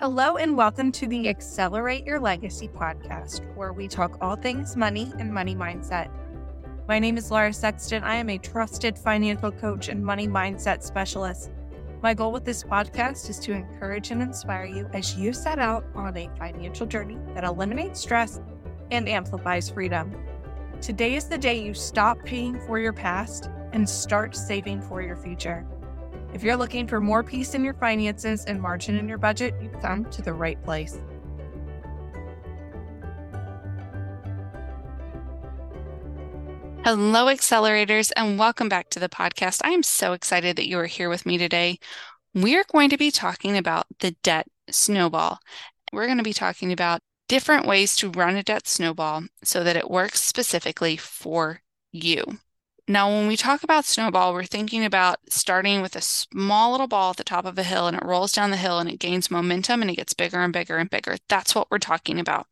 Hello, and welcome to the Accelerate Your Legacy podcast, where we talk all things money and money mindset. My name is Laura Sexton. I am a trusted financial coach and money mindset specialist. My goal with this podcast is to encourage and inspire you as you set out on a financial journey that eliminates stress and amplifies freedom. Today is the day you stop paying for your past and start saving for your future. If you're looking for more peace in your finances and margin in your budget, you've come to the right place. Hello, accelerators, and welcome back to the podcast. I am so excited that you are here with me today. We're going to be talking about the debt snowball. We're going to be talking about different ways to run a debt snowball so that it works specifically for you. Now, when we talk about snowball, we're thinking about starting with a small little ball at the top of a hill and it rolls down the hill and it gains momentum and it gets bigger and bigger and bigger. That's what we're talking about.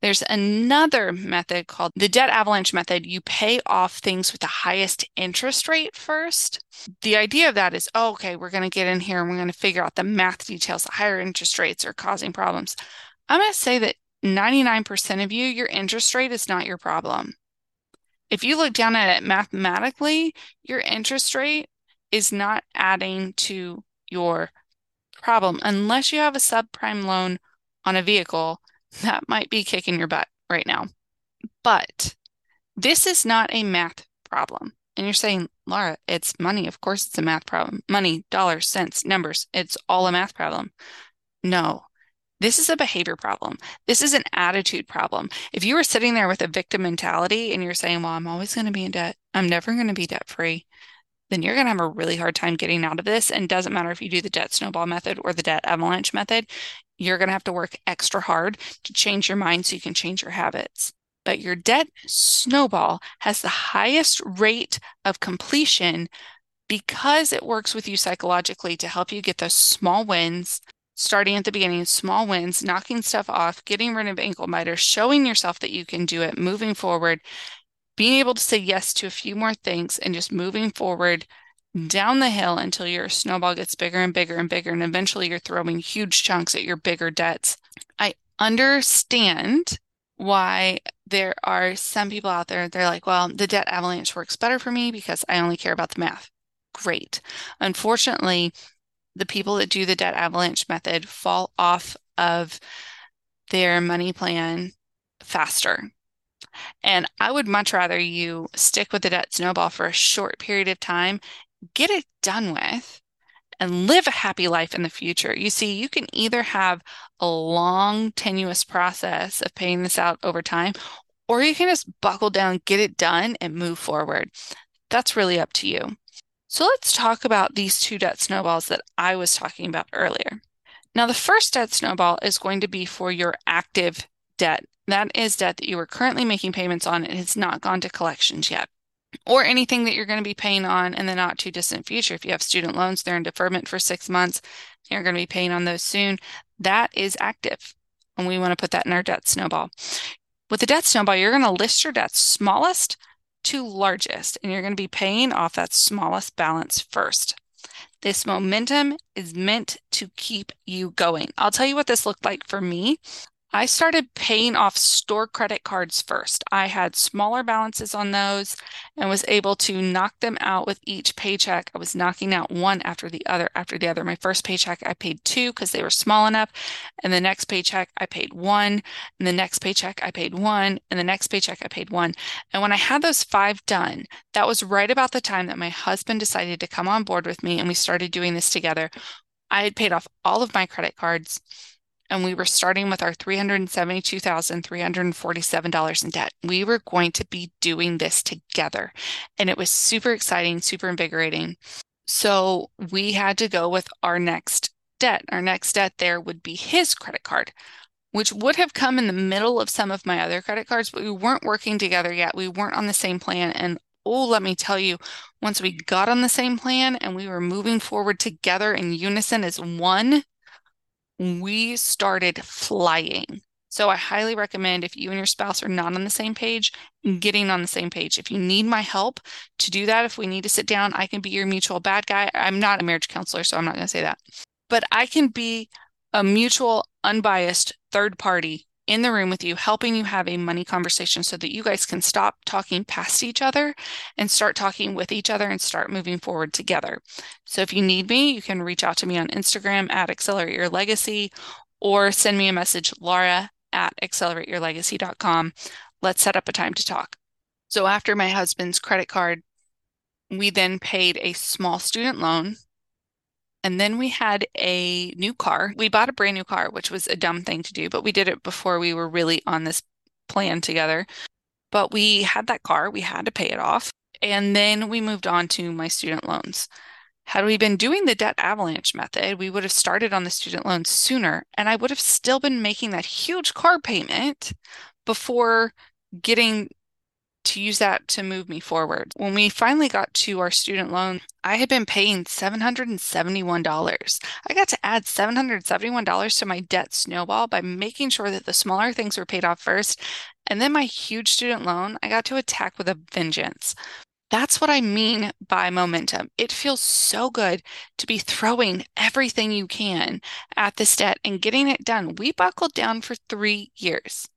There's another method called the debt avalanche method. You pay off things with the highest interest rate first. The idea of that is, oh, okay, we're going to get in here and we're going to figure out the math details. The higher interest rates are causing problems. I'm going to say that 99% of you, your interest rate is not your problem if you look down at it mathematically, your interest rate is not adding to your problem unless you have a subprime loan on a vehicle that might be kicking your butt right now. But this is not a math problem. And you're saying, Laura, it's money. Of course, it's a math problem. Money, dollars, cents, numbers. It's all a math problem. No, this is a behavior problem. This is an attitude problem. If you are sitting there with a victim mentality and you're saying, well, I'm always going to be in debt, I'm never going to be debt free, then you're going to have a really hard time getting out of this. And doesn't matter if you do the debt snowball method or the debt avalanche method, you're going to have to work extra hard to change your mind so you can change your habits. But your debt snowball has the highest rate of completion because it works with you psychologically to help you get those small wins starting at the beginning, small wins, knocking stuff off, getting rid of ankle biters, showing yourself that you can do it, moving forward, being able to say yes to a few more things, and just moving forward down the hill until your snowball gets bigger and bigger and bigger. And eventually you're throwing huge chunks at your bigger debts. I understand why there are some people out there, they're like, well, the debt avalanche works better for me because I only care about the math. Great. Unfortunately, the people that do the debt avalanche method fall off of their money plan faster. And I would much rather you stick with the debt snowball for a short period of time, get it done with, and live a happy life in the future. You see, you can either have a long, tenuous process of paying this out over time, or you can just buckle down, get it done, and move forward. That's really up to you. So let's talk about these two debt snowballs that I was talking about earlier. Now, the first debt snowball is going to be for your active debt. That is debt that you are currently making payments on and has not gone to collections yet, or anything that you're going to be paying on in the not too distant future. If you have student loans, they're in deferment for six months, you're going to be paying on those soon. That is active. And we want to put that in our debt snowball. With the debt snowball, you're going to list your debts smallest to largest, and you're going to be paying off that smallest balance first. This momentum is meant to keep you going. I'll tell you what this looked like for me. I started paying off store credit cards first. I had smaller balances on those and was able to knock them out with each paycheck. I was knocking out one after the other after the other. My first paycheck, I paid two because they were small enough. And the next paycheck, I paid one. And the next paycheck, I paid one. And the next paycheck, I paid one. And when I had those five done, that was right about the time that my husband decided to come on board with me and we started doing this together. I had paid off all of my credit cards and we were starting with our $372,347 in debt. We were going to be doing this together. And it was super exciting, super invigorating. So we had to go with our next debt. Our next debt there would be his credit card, which would have come in the middle of some of my other credit cards, but we weren't working together yet. We weren't on the same plan. And oh, let me tell you, once we got on the same plan and we were moving forward together in unison as one, we started flying. So I highly recommend if you and your spouse are not on the same page, getting on the same page. If you need my help to do that, if we need to sit down, I can be your mutual bad guy. I'm not a marriage counselor, so I'm not going to say that. But I can be a mutual, unbiased third party in the room with you, helping you have a money conversation so that you guys can stop talking past each other and start talking with each other and start moving forward together. So if you need me, you can reach out to me on Instagram at Accelerate Your Legacy or send me a message, Laura at accelerateyourlegacy.com. Let's set up a time to talk. So after my husband's credit card, we then paid a small student loan and then we had a new car. We bought a brand new car, which was a dumb thing to do, but we did it before we were really on this plan together. But we had that car, we had to pay it off. And then we moved on to my student loans. Had we been doing the debt avalanche method, we would have started on the student loans sooner, and I would have still been making that huge car payment before getting to use that to move me forward. When we finally got to our student loan, I had been paying $771. I got to add $771 to my debt snowball by making sure that the smaller things were paid off first. And then my huge student loan, I got to attack with a vengeance. That's what I mean by momentum. It feels so good to be throwing everything you can at this debt and getting it done. We buckled down for three years.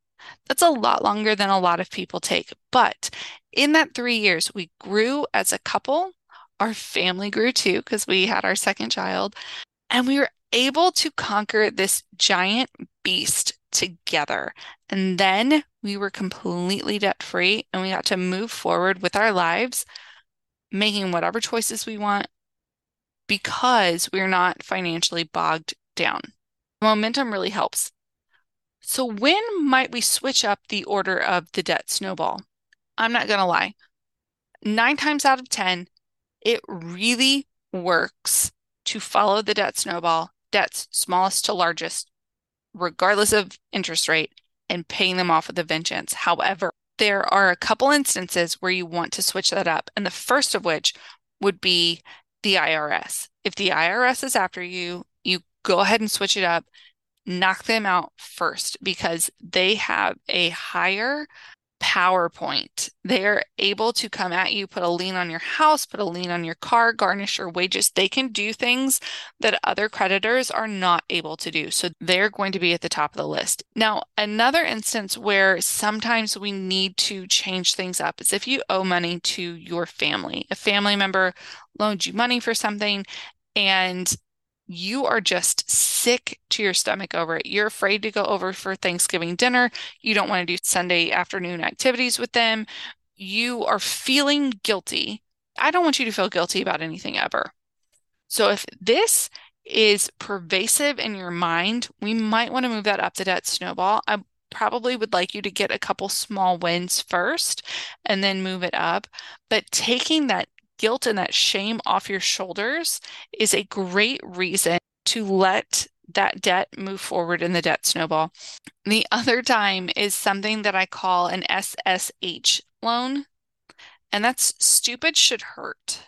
That's a lot longer than a lot of people take. But in that three years, we grew as a couple. Our family grew too because we had our second child. And we were able to conquer this giant beast together. And then we were completely debt free and we got to move forward with our lives, making whatever choices we want because we're not financially bogged down. Momentum really helps. So, when might we switch up the order of the debt snowball? I'm not going to lie. Nine times out of 10, it really works to follow the debt snowball, debts smallest to largest, regardless of interest rate, and paying them off with a vengeance. However, there are a couple instances where you want to switch that up. And the first of which would be the IRS. If the IRS is after you, you go ahead and switch it up knock them out first because they have a higher PowerPoint. They're able to come at you, put a lien on your house, put a lien on your car, garnish your wages. They can do things that other creditors are not able to do. So they're going to be at the top of the list. Now, another instance where sometimes we need to change things up is if you owe money to your family. A family member loaned you money for something and you are just sick to your stomach over it. You're afraid to go over for Thanksgiving dinner. You don't want to do Sunday afternoon activities with them. You are feeling guilty. I don't want you to feel guilty about anything ever. So if this is pervasive in your mind, we might want to move that up the debt snowball. I probably would like you to get a couple small wins first and then move it up. But taking that guilt and that shame off your shoulders is a great reason to let that debt move forward in the debt snowball. The other time is something that I call an SSH loan, and that's stupid should hurt.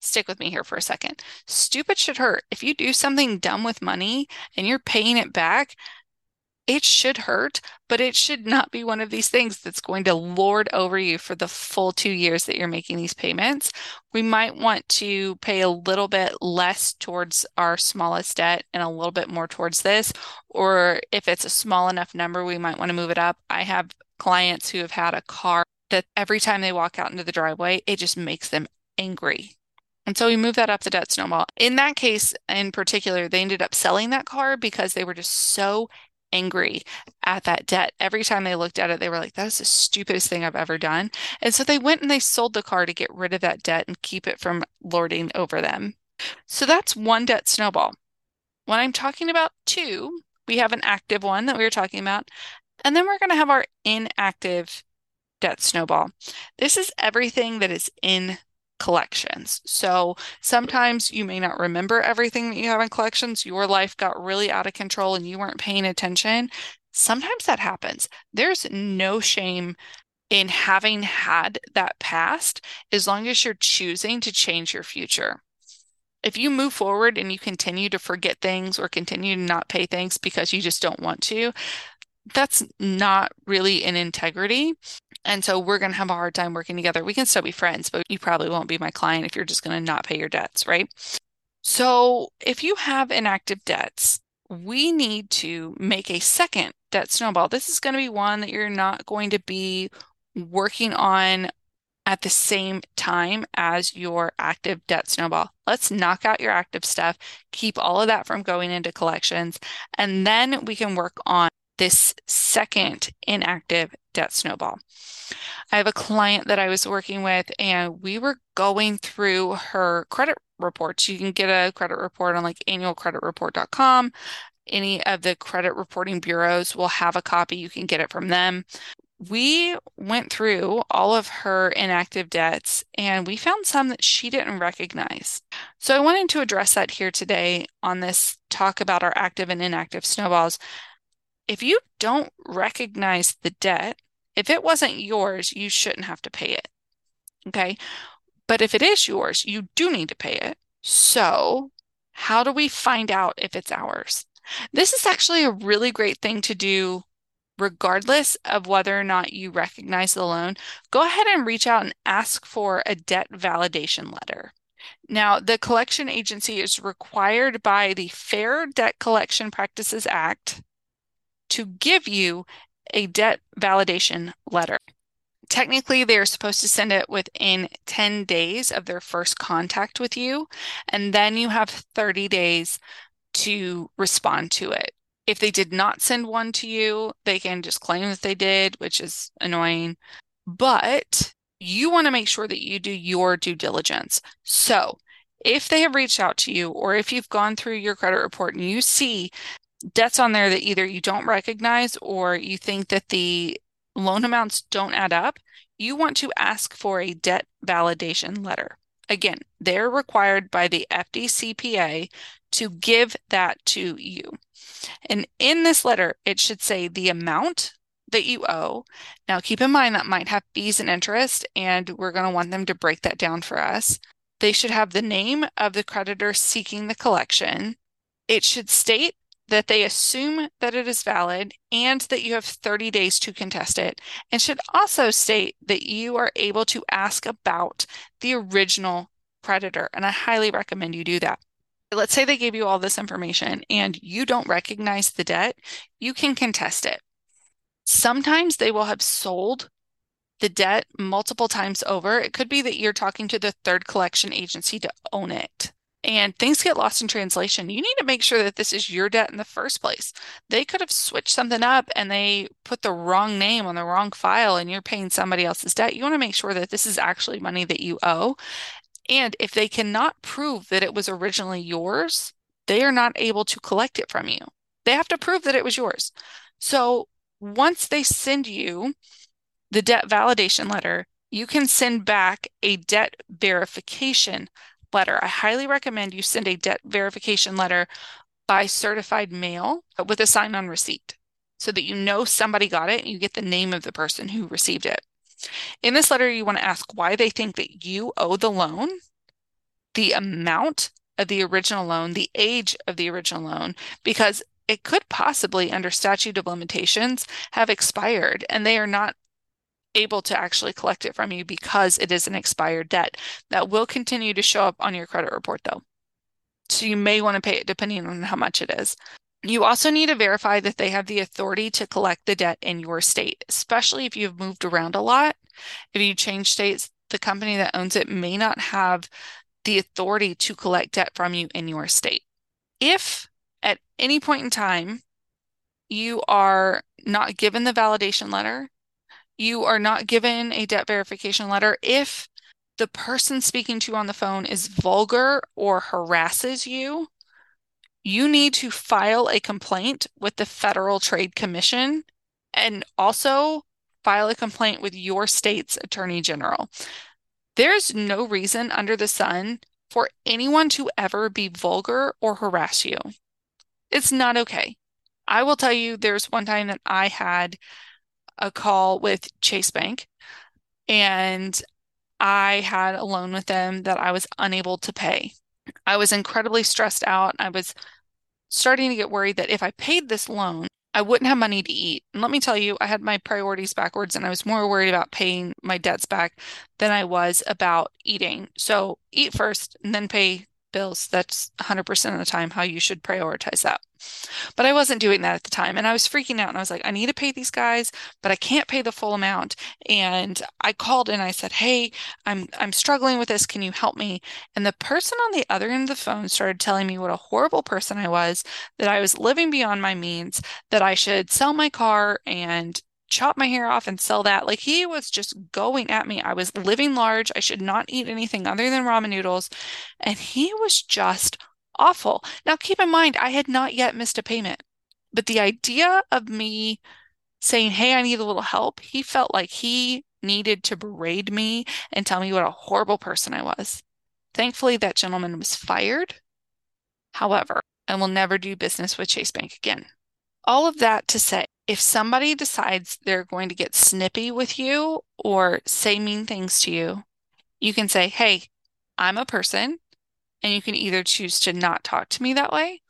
Stick with me here for a second. Stupid should hurt. If you do something dumb with money and you're paying it back, it should hurt, but it should not be one of these things that's going to lord over you for the full two years that you're making these payments. We might want to pay a little bit less towards our smallest debt and a little bit more towards this. Or if it's a small enough number, we might want to move it up. I have clients who have had a car that every time they walk out into the driveway, it just makes them angry. And so we moved that up the debt snowball. In that case, in particular, they ended up selling that car because they were just so angry at that debt. Every time they looked at it, they were like, that is the stupidest thing I've ever done. And so they went and they sold the car to get rid of that debt and keep it from lording over them. So that's one debt snowball. When I'm talking about two, we have an active one that we were talking about, and then we're going to have our inactive debt snowball. This is everything that is in collections. So sometimes you may not remember everything that you have in collections. Your life got really out of control and you weren't paying attention. Sometimes that happens. There's no shame in having had that past as long as you're choosing to change your future. If you move forward and you continue to forget things or continue to not pay things because you just don't want to, that's not really an integrity. And so we're going to have a hard time working together. We can still be friends, but you probably won't be my client if you're just going to not pay your debts, right? So if you have inactive debts, we need to make a second debt snowball. This is going to be one that you're not going to be working on at the same time as your active debt snowball. Let's knock out your active stuff, keep all of that from going into collections, and then we can work on this second inactive debt snowball. I have a client that I was working with, and we were going through her credit reports. You can get a credit report on like annualcreditreport.com. Any of the credit reporting bureaus will have a copy. You can get it from them we went through all of her inactive debts and we found some that she didn't recognize. So I wanted to address that here today on this talk about our active and inactive snowballs. If you don't recognize the debt, if it wasn't yours, you shouldn't have to pay it. Okay. But if it is yours, you do need to pay it. So, how do we find out if it's ours? This is actually a really great thing to do regardless of whether or not you recognize the loan, go ahead and reach out and ask for a debt validation letter. Now, the collection agency is required by the Fair Debt Collection Practices Act to give you a debt validation letter. Technically, they are supposed to send it within 10 days of their first contact with you, and then you have 30 days to respond to it. If they did not send one to you, they can just claim that they did, which is annoying. But you want to make sure that you do your due diligence. So, if they have reached out to you, or if you've gone through your credit report and you see debts on there that either you don't recognize or you think that the loan amounts don't add up, you want to ask for a debt validation letter. Again, they're required by the FDCPA to give that to you. And in this letter, it should say the amount that you owe. Now, keep in mind that might have fees and interest, and we're going to want them to break that down for us. They should have the name of the creditor seeking the collection. It should state that they assume that it is valid and that you have 30 days to contest it, and should also state that you are able to ask about the original creditor. And I highly recommend you do that let's say they gave you all this information and you don't recognize the debt, you can contest it. Sometimes they will have sold the debt multiple times over. It could be that you're talking to the third collection agency to own it. And things get lost in translation. You need to make sure that this is your debt in the first place. They could have switched something up and they put the wrong name on the wrong file and you're paying somebody else's debt. You want to make sure that this is actually money that you owe and if they cannot prove that it was originally yours, they are not able to collect it from you. They have to prove that it was yours. So once they send you the debt validation letter, you can send back a debt verification letter. I highly recommend you send a debt verification letter by certified mail with a sign on receipt so that you know somebody got it and you get the name of the person who received it. In this letter, you want to ask why they think that you owe the loan, the amount of the original loan, the age of the original loan, because it could possibly, under statute of limitations, have expired and they are not able to actually collect it from you because it is an expired debt. That will continue to show up on your credit report, though. So you may want to pay it depending on how much it is. You also need to verify that they have the authority to collect the debt in your state, especially if you've moved around a lot. If you change states, the company that owns it may not have the authority to collect debt from you in your state. If at any point in time you are not given the validation letter, you are not given a debt verification letter, if the person speaking to you on the phone is vulgar or harasses you, you need to file a complaint with the Federal Trade Commission and also file a complaint with your state's attorney general. There's no reason under the sun for anyone to ever be vulgar or harass you. It's not okay. I will tell you, there's one time that I had a call with Chase Bank and I had a loan with them that I was unable to pay. I was incredibly stressed out. I was starting to get worried that if I paid this loan, I wouldn't have money to eat. And let me tell you, I had my priorities backwards and I was more worried about paying my debts back than I was about eating. So eat first and then pay bills. That's 100% of the time how you should prioritize that. But I wasn't doing that at the time. And I was freaking out and I was like, I need to pay these guys, but I can't pay the full amount. And I called and I said, Hey, I'm I'm struggling with this. Can you help me? And the person on the other end of the phone started telling me what a horrible person I was, that I was living beyond my means, that I should sell my car and chop my hair off and sell that. Like he was just going at me. I was living large. I should not eat anything other than ramen noodles. And he was just awful. Now, keep in mind, I had not yet missed a payment, but the idea of me saying, Hey, I need a little help, he felt like he needed to berate me and tell me what a horrible person I was. Thankfully, that gentleman was fired. However, I will never do business with Chase Bank again. All of that to say, if somebody decides they're going to get snippy with you or say mean things to you, you can say, Hey, I'm a person and you can either choose to not talk to me that way,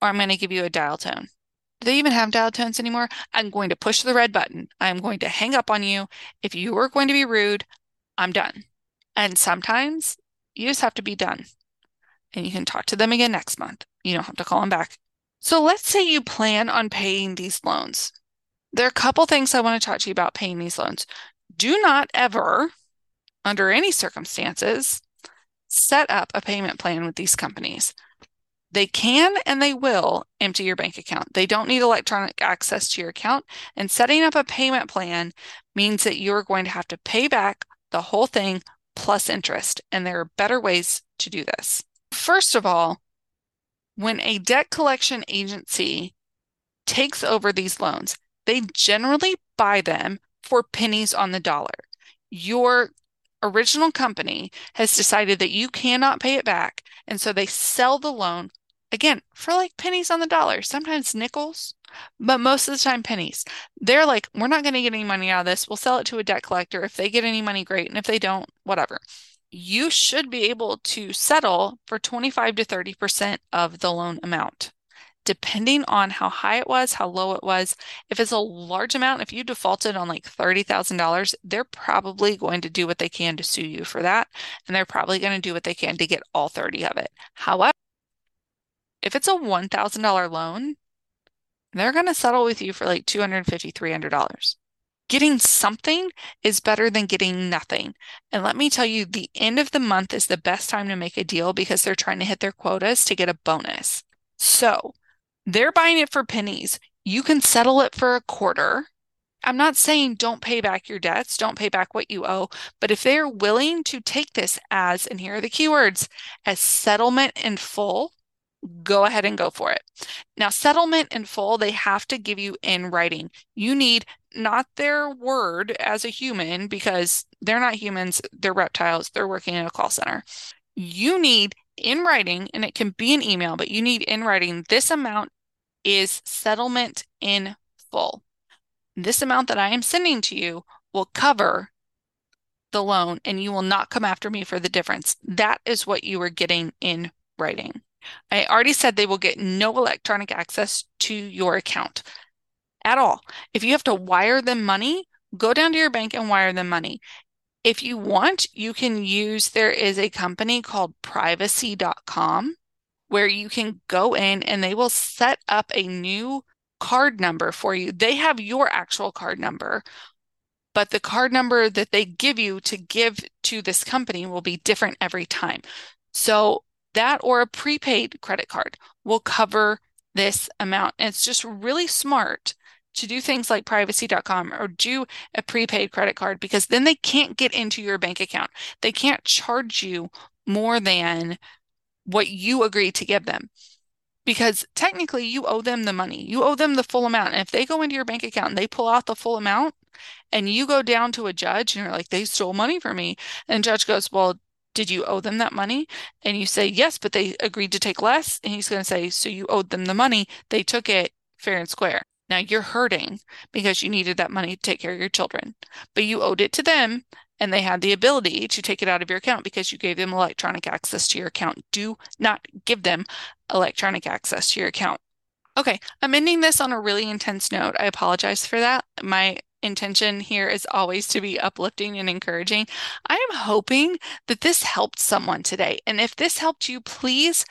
or I'm going to give you a dial tone. Do they even have dial tones anymore? I'm going to push the red button. I'm going to hang up on you. If you are going to be rude, I'm done. And sometimes you just have to be done. And you can talk to them again next month. You don't have to call them back. So let's say you plan on paying these loans. There are a couple things I want to talk to you about paying these loans. Do not ever, under any circumstances, set up a payment plan with these companies. They can and they will empty your bank account. They don't need electronic access to your account. And setting up a payment plan means that you're going to have to pay back the whole thing plus interest. And there are better ways to do this. First of all, when a debt collection agency takes over these loans, they generally buy them for pennies on the dollar. Your original company has decided that you cannot pay it back. And so they sell the loan again for like pennies on the dollar, sometimes nickels, but most of the time pennies. They're like, we're not going to get any money out of this. We'll sell it to a debt collector. If they get any money, great. And if they don't, whatever. You should be able to settle for 25 to 30% of the loan amount depending on how high it was, how low it was. If it's a large amount, if you defaulted on like $30,000, they're probably going to do what they can to sue you for that. And they're probably going to do what they can to get all 30 of it. However, if it's a $1,000 loan, they're going to settle with you for like $250, $300. Getting something is better than getting nothing. And let me tell you, the end of the month is the best time to make a deal because they're trying to hit their quotas to get a bonus. So they're buying it for pennies. You can settle it for a quarter. I'm not saying don't pay back your debts, don't pay back what you owe, but if they're willing to take this as, and here are the keywords, as settlement in full, go ahead and go for it. Now, settlement in full, they have to give you in writing. You need not their word as a human because they're not humans, they're reptiles, they're working in a call center. You need in writing, and it can be an email, but you need in writing this amount is settlement in full. This amount that I am sending to you will cover the loan and you will not come after me for the difference. That is what you are getting in writing. I already said they will get no electronic access to your account at all. If you have to wire them money, go down to your bank and wire them money. If you want, you can use, there is a company called privacy.com where you can go in and they will set up a new card number for you. They have your actual card number, but the card number that they give you to give to this company will be different every time. So that or a prepaid credit card will cover this amount. And it's just really smart to do things like privacy.com or do a prepaid credit card because then they can't get into your bank account. They can't charge you more than what you agreed to give them. Because technically, you owe them the money. You owe them the full amount. And if they go into your bank account and they pull out the full amount, and you go down to a judge and you're like, they stole money from me. And judge goes, Well, did you owe them that money? And you say, Yes, but they agreed to take less. And he's going to say, So you owed them the money. They took it fair and square. Now you're hurting because you needed that money to take care of your children, but you owed it to them and they had the ability to take it out of your account because you gave them electronic access to your account. Do not give them electronic access to your account. Okay, I'm ending this on a really intense note. I apologize for that. My intention here is always to be uplifting and encouraging. I am hoping that this helped someone today. And if this helped you, please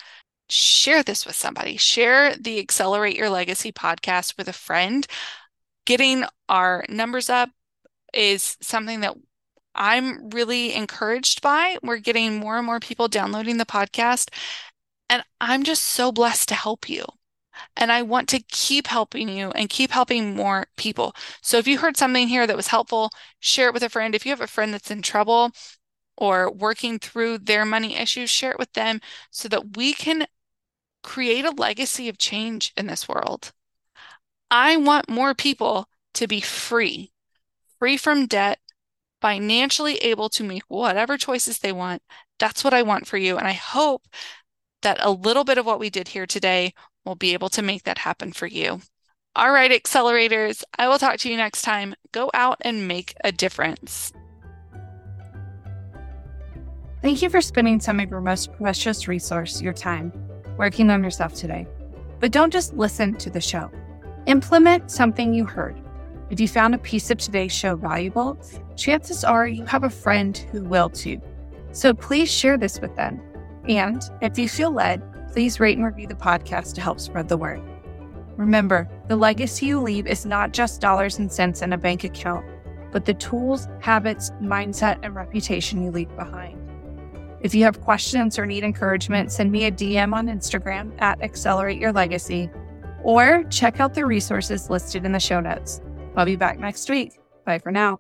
share this with somebody. Share the Accelerate Your Legacy podcast with a friend. Getting our numbers up is something that I'm really encouraged by. We're getting more and more people downloading the podcast. And I'm just so blessed to help you. And I want to keep helping you and keep helping more people. So if you heard something here that was helpful, share it with a friend. If you have a friend that's in trouble or working through their money issues, share it with them so that we can create a legacy of change in this world. I want more people to be free, free from debt, financially able to make whatever choices they want. That's what I want for you. And I hope that a little bit of what we did here today will be able to make that happen for you. All right, accelerators, I will talk to you next time. Go out and make a difference. Thank you for spending some of your most precious resource, your time, working on yourself today. But don't just listen to the show. Implement something you heard. If you found a piece of today's show valuable, chances are you have a friend who will too. So please share this with them. And if you feel led, please rate and review the podcast to help spread the word. Remember, the legacy you leave is not just dollars and cents in a bank account, but the tools, habits, mindset, and reputation you leave behind. If you have questions or need encouragement, send me a DM on Instagram at Accelerate Your Legacy or check out the resources listed in the show notes. I'll be back next week. Bye for now.